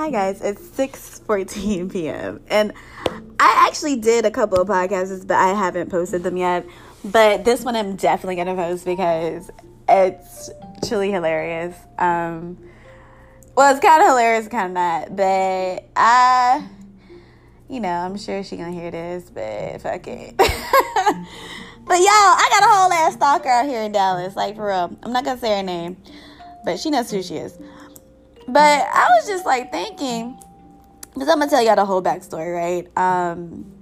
Hi guys, it's 6:14 p.m. and I actually did a couple of podcasts, but I haven't posted them yet. But this one I'm definitely gonna post because it's truly hilarious. Um, well, it's kind of hilarious, kind of not, but I, you know, I'm sure she gonna hear this, but fuck it. but y'all, I got a whole ass stalker out here in Dallas, like for real. I'm not gonna say her name, but she knows who she is. But I was just like thinking, because I'm gonna tell y'all the whole backstory, right? Um,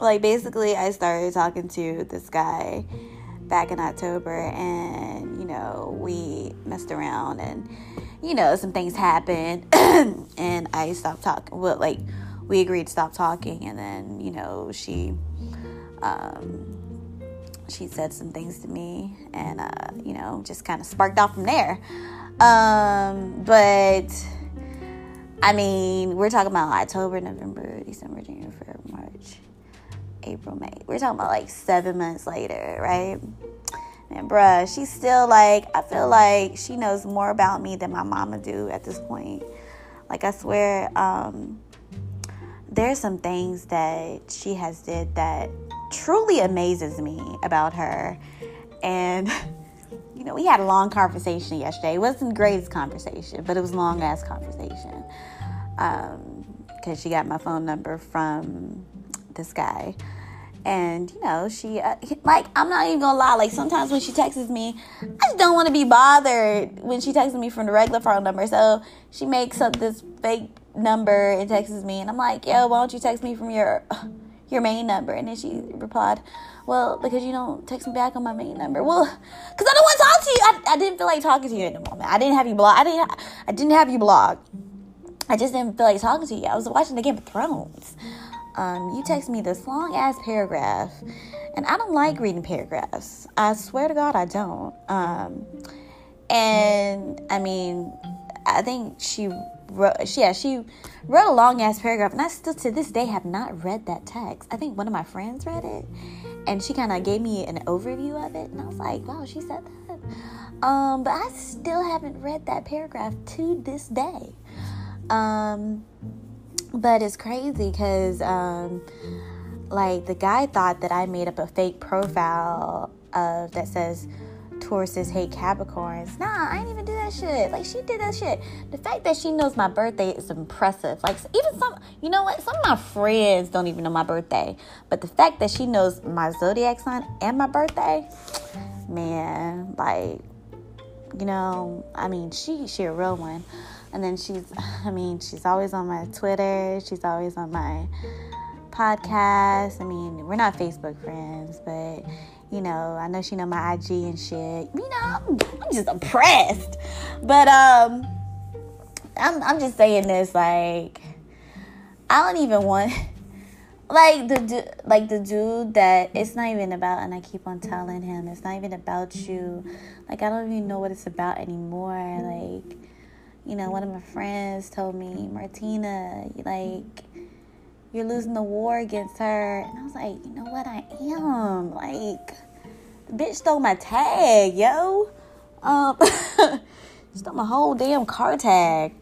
like basically, I started talking to this guy back in October, and you know, we messed around, and you know, some things happened, and I stopped talking. Well, like we agreed to stop talking, and then you know, she. Um, she said some things to me and uh, you know just kind of sparked off from there um, but I mean, we're talking about October, November, December, January, February, March, April, May. We're talking about like seven months later, right? And bruh, she's still like, I feel like she knows more about me than my mama do at this point. Like I swear, um, there's some things that she has did that truly amazes me about her. And you know, we had a long conversation yesterday. It wasn't the greatest conversation, but it was long ass conversation. Because um, she got my phone number from this guy. And, you know, she, uh, like, I'm not even gonna lie. Like, sometimes when she texts me, I just don't wanna be bothered when she texts me from the regular phone number. So she makes up this fake number and texts me. And I'm like, yo, why don't you text me from your your main number. And then she replied, Well, because you don't text me back on my main number. Well, because I don't want to talk to you. I, I didn't feel like talking to you in the moment. I didn't have you blog. I didn't, I didn't have you blog. I just didn't feel like talking to you. I was watching the Game of Thrones. Um, you text me this long ass paragraph, and I don't like reading paragraphs. I swear to God, I don't. Um, and I mean, I think she wrote, yeah, she wrote a long ass paragraph, and I still to this day have not read that text. I think one of my friends read it, and she kind of gave me an overview of it, and I was like, wow, she said that. Um, but I still haven't read that paragraph to this day. Um, but it's crazy because, um, like, the guy thought that I made up a fake profile of that says Tauruses hate Capricorns. Nah, I ain't even do that shit. Like she did that shit. The fact that she knows my birthday is impressive. Like even some, you know what? Some of my friends don't even know my birthday, but the fact that she knows my zodiac sign and my birthday, man, like, you know, I mean, she she a real one. And then she's, I mean, she's always on my Twitter. She's always on my podcast. I mean, we're not Facebook friends, but you know, I know she know my IG and shit. You know, I'm, I'm just oppressed. But um I'm I'm just saying this like I don't even want like the like the dude that it's not even about and I keep on telling him it's not even about you. Like I don't even know what it's about anymore. Like you know, one of my friends told me, Martina, like you're losing the war against her. And I was like, you know what? I am. Like, the bitch stole my tag, yo. Um, stole my whole damn car tag.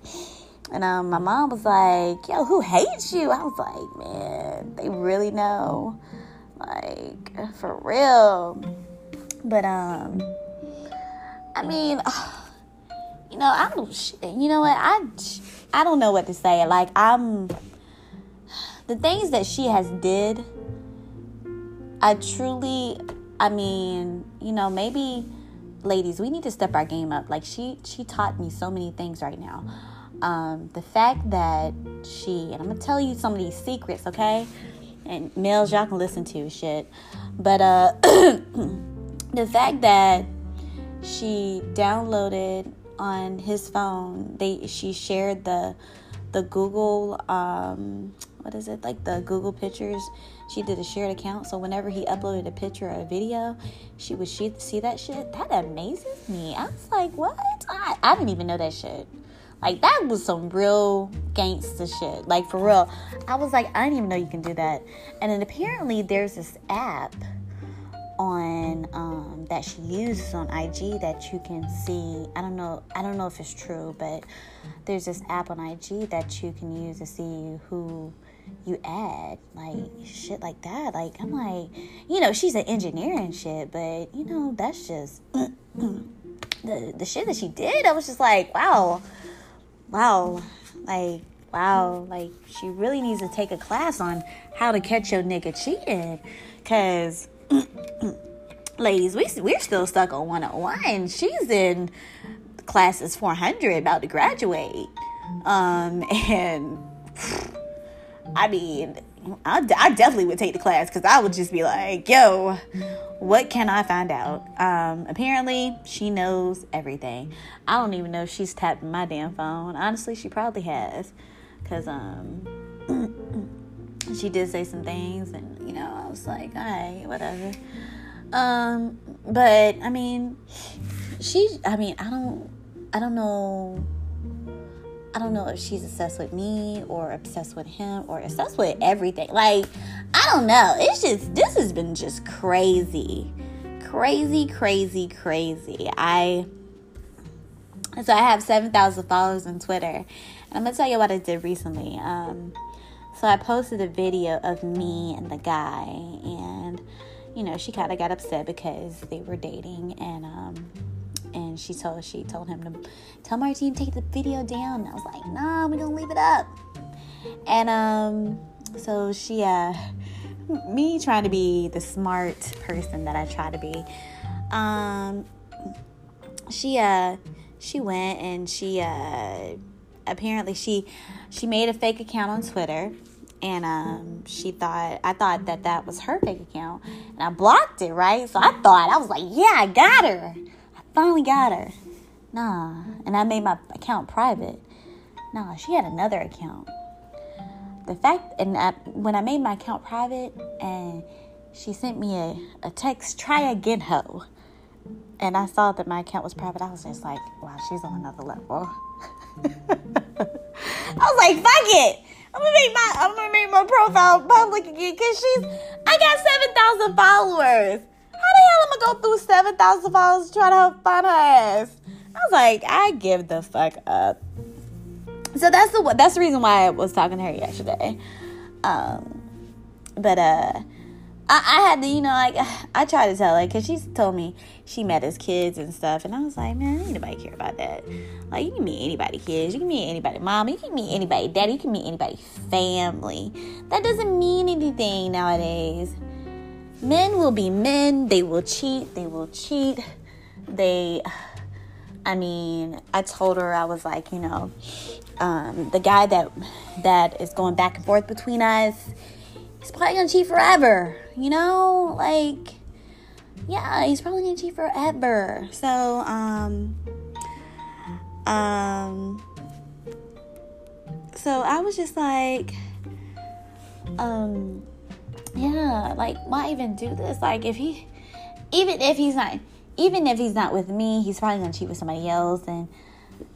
And um, my mom was like, yo, who hates you? I was like, man, they really know. Like, for real. But, um, I mean, you know, I don't, you know what? I, I don't know what to say. Like, I'm, the things that she has did i truly i mean you know maybe ladies we need to step our game up. Like she she taught me so many things right now. Um, the fact that she and i'm gonna tell you some of these secrets okay? And males y'all can listen to shit. But uh the fact that she downloaded on his phone they she shared the the google um what is it like the Google Pictures? She did a shared account, so whenever he uploaded a picture or a video, she would she see that shit. That amazes me. I was like, what? I, I didn't even know that shit. Like that was some real gangster shit. Like for real. I was like, I didn't even know you can do that. And then apparently there's this app on um, that she uses on IG that you can see. I don't know. I don't know if it's true, but there's this app on IG that you can use to see who you add, like shit like that. Like I'm like, you know, she's an engineer and shit, but you know, that's just the the shit that she did. I was just like, wow, wow, like wow, like she really needs to take a class on how to catch your nigga cheating, cause ladies, we, we're still stuck on 101. She's in classes 400, about to graduate. Um, and I mean, I, I definitely would take the class because I would just be like, yo, what can I find out? Um, apparently, she knows everything. I don't even know if she's tapped my damn phone. Honestly, she probably has because um, she did say some things, and you know, I was like, all right, whatever. Um, but I mean, she. I mean, I don't. I don't know. I don't know if she's obsessed with me or obsessed with him or obsessed with everything. Like, I don't know. It's just this has been just crazy. Crazy, crazy, crazy. I so I have 7,000 followers on Twitter. And I'm going to tell you what I did recently. Um so I posted a video of me and the guy and you know, she kind of got upset because they were dating and um and she told she told him to tell Martine take the video down. And I was like, nah, we're gonna leave it up. And um so she uh me trying to be the smart person that I try to be. Um she uh she went and she uh apparently she she made a fake account on Twitter and um, she thought I thought that that was her fake account, and I blocked it. Right, so I thought I was like, yeah, I got her. Finally got her. Nah, and I made my account private. Nah, she had another account. The fact, and I, when I made my account private, and she sent me a, a text, try again, ho. And I saw that my account was private. I was just like, wow, she's on another level. I was like, fuck it. I'm gonna make my I'm gonna make my profile public again because she's I got seven thousand followers. Go through seven thousand followers to try to find her ass? I was like, I give the fuck up. So that's the that's the reason why I was talking to her yesterday. Um, but uh I, I had to, you know, like I tried to tell her because she told me she met his kids and stuff, and I was like, man, anybody care about that. Like you can meet anybody kids, you can meet anybody mom, you can meet anybody daddy, you can meet anybody family. That doesn't mean anything nowadays. Men will be men. They will cheat. They will cheat. They. I mean, I told her I was like, you know, um, the guy that that is going back and forth between us he's probably gonna cheat forever. You know, like yeah, he's probably gonna cheat forever. So um um so I was just like um yeah, like why even do this? Like if he even if he's not even if he's not with me, he's probably gonna cheat with somebody else and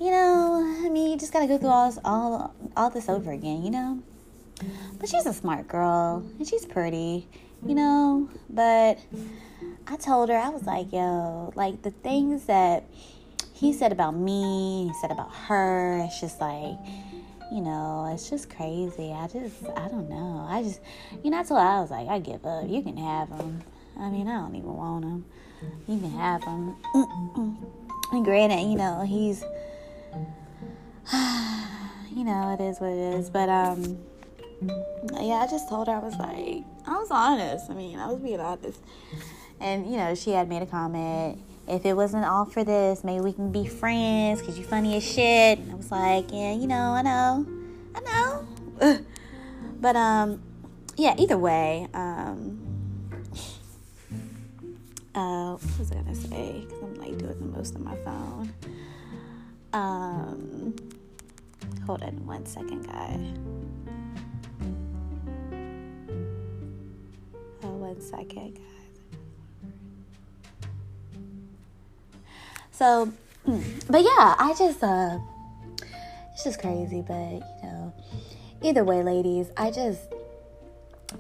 you know, I mean, you just gotta go through all this, all all this over again, you know. But she's a smart girl and she's pretty, you know. But I told her, I was like, yo, like the things that he said about me, he said about her, it's just like, you know, it's just crazy. I just, I don't know. I just, you know, her, I was like, I give up. You can have them. I mean, I don't even want them. You can have them. and granted, you know, he's, you know, it is what it is. But, um, yeah, I just told her I was like, I was honest. I mean, I was being honest. And you know, she had made a comment. If it wasn't all for this, maybe we can be friends because you're funny as shit. And I was like, yeah, you know, I know, I know. but um, yeah. Either way, um, uh, what was I gonna say? Because I'm like doing the most on my phone. Um, hold on one second, guys. one second, guys. So, but yeah, I just, uh, it's just crazy, but you know, either way, ladies, I just,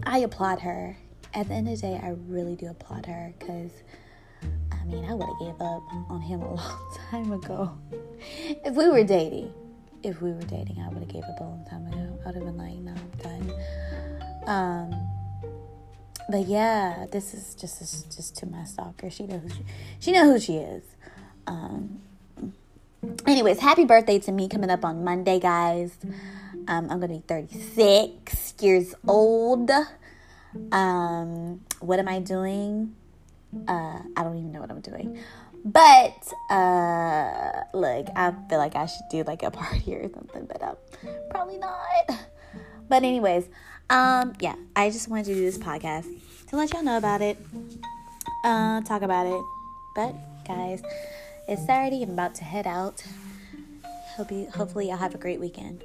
I applaud her. at the end of the day, I really do applaud her because I mean, I would have gave up on him a long time ago. if we were dating, if we were dating, I would have gave up a long time ago. I would have been like, no, I'm done. Um, but yeah, this is just just to my stalker. She knows she, she know who she is. Um, anyways, happy birthday to me coming up on Monday, guys. Um, I'm gonna be 36 years old. Um, what am I doing? Uh, I don't even know what I'm doing. But uh, I feel like I should do like a party or something, but um, probably not. But anyways, um, yeah, I just wanted to do this podcast to let y'all know about it, uh, talk about it. But guys, it's Saturday. I'm about to head out. Hope you, hopefully, I'll have a great weekend.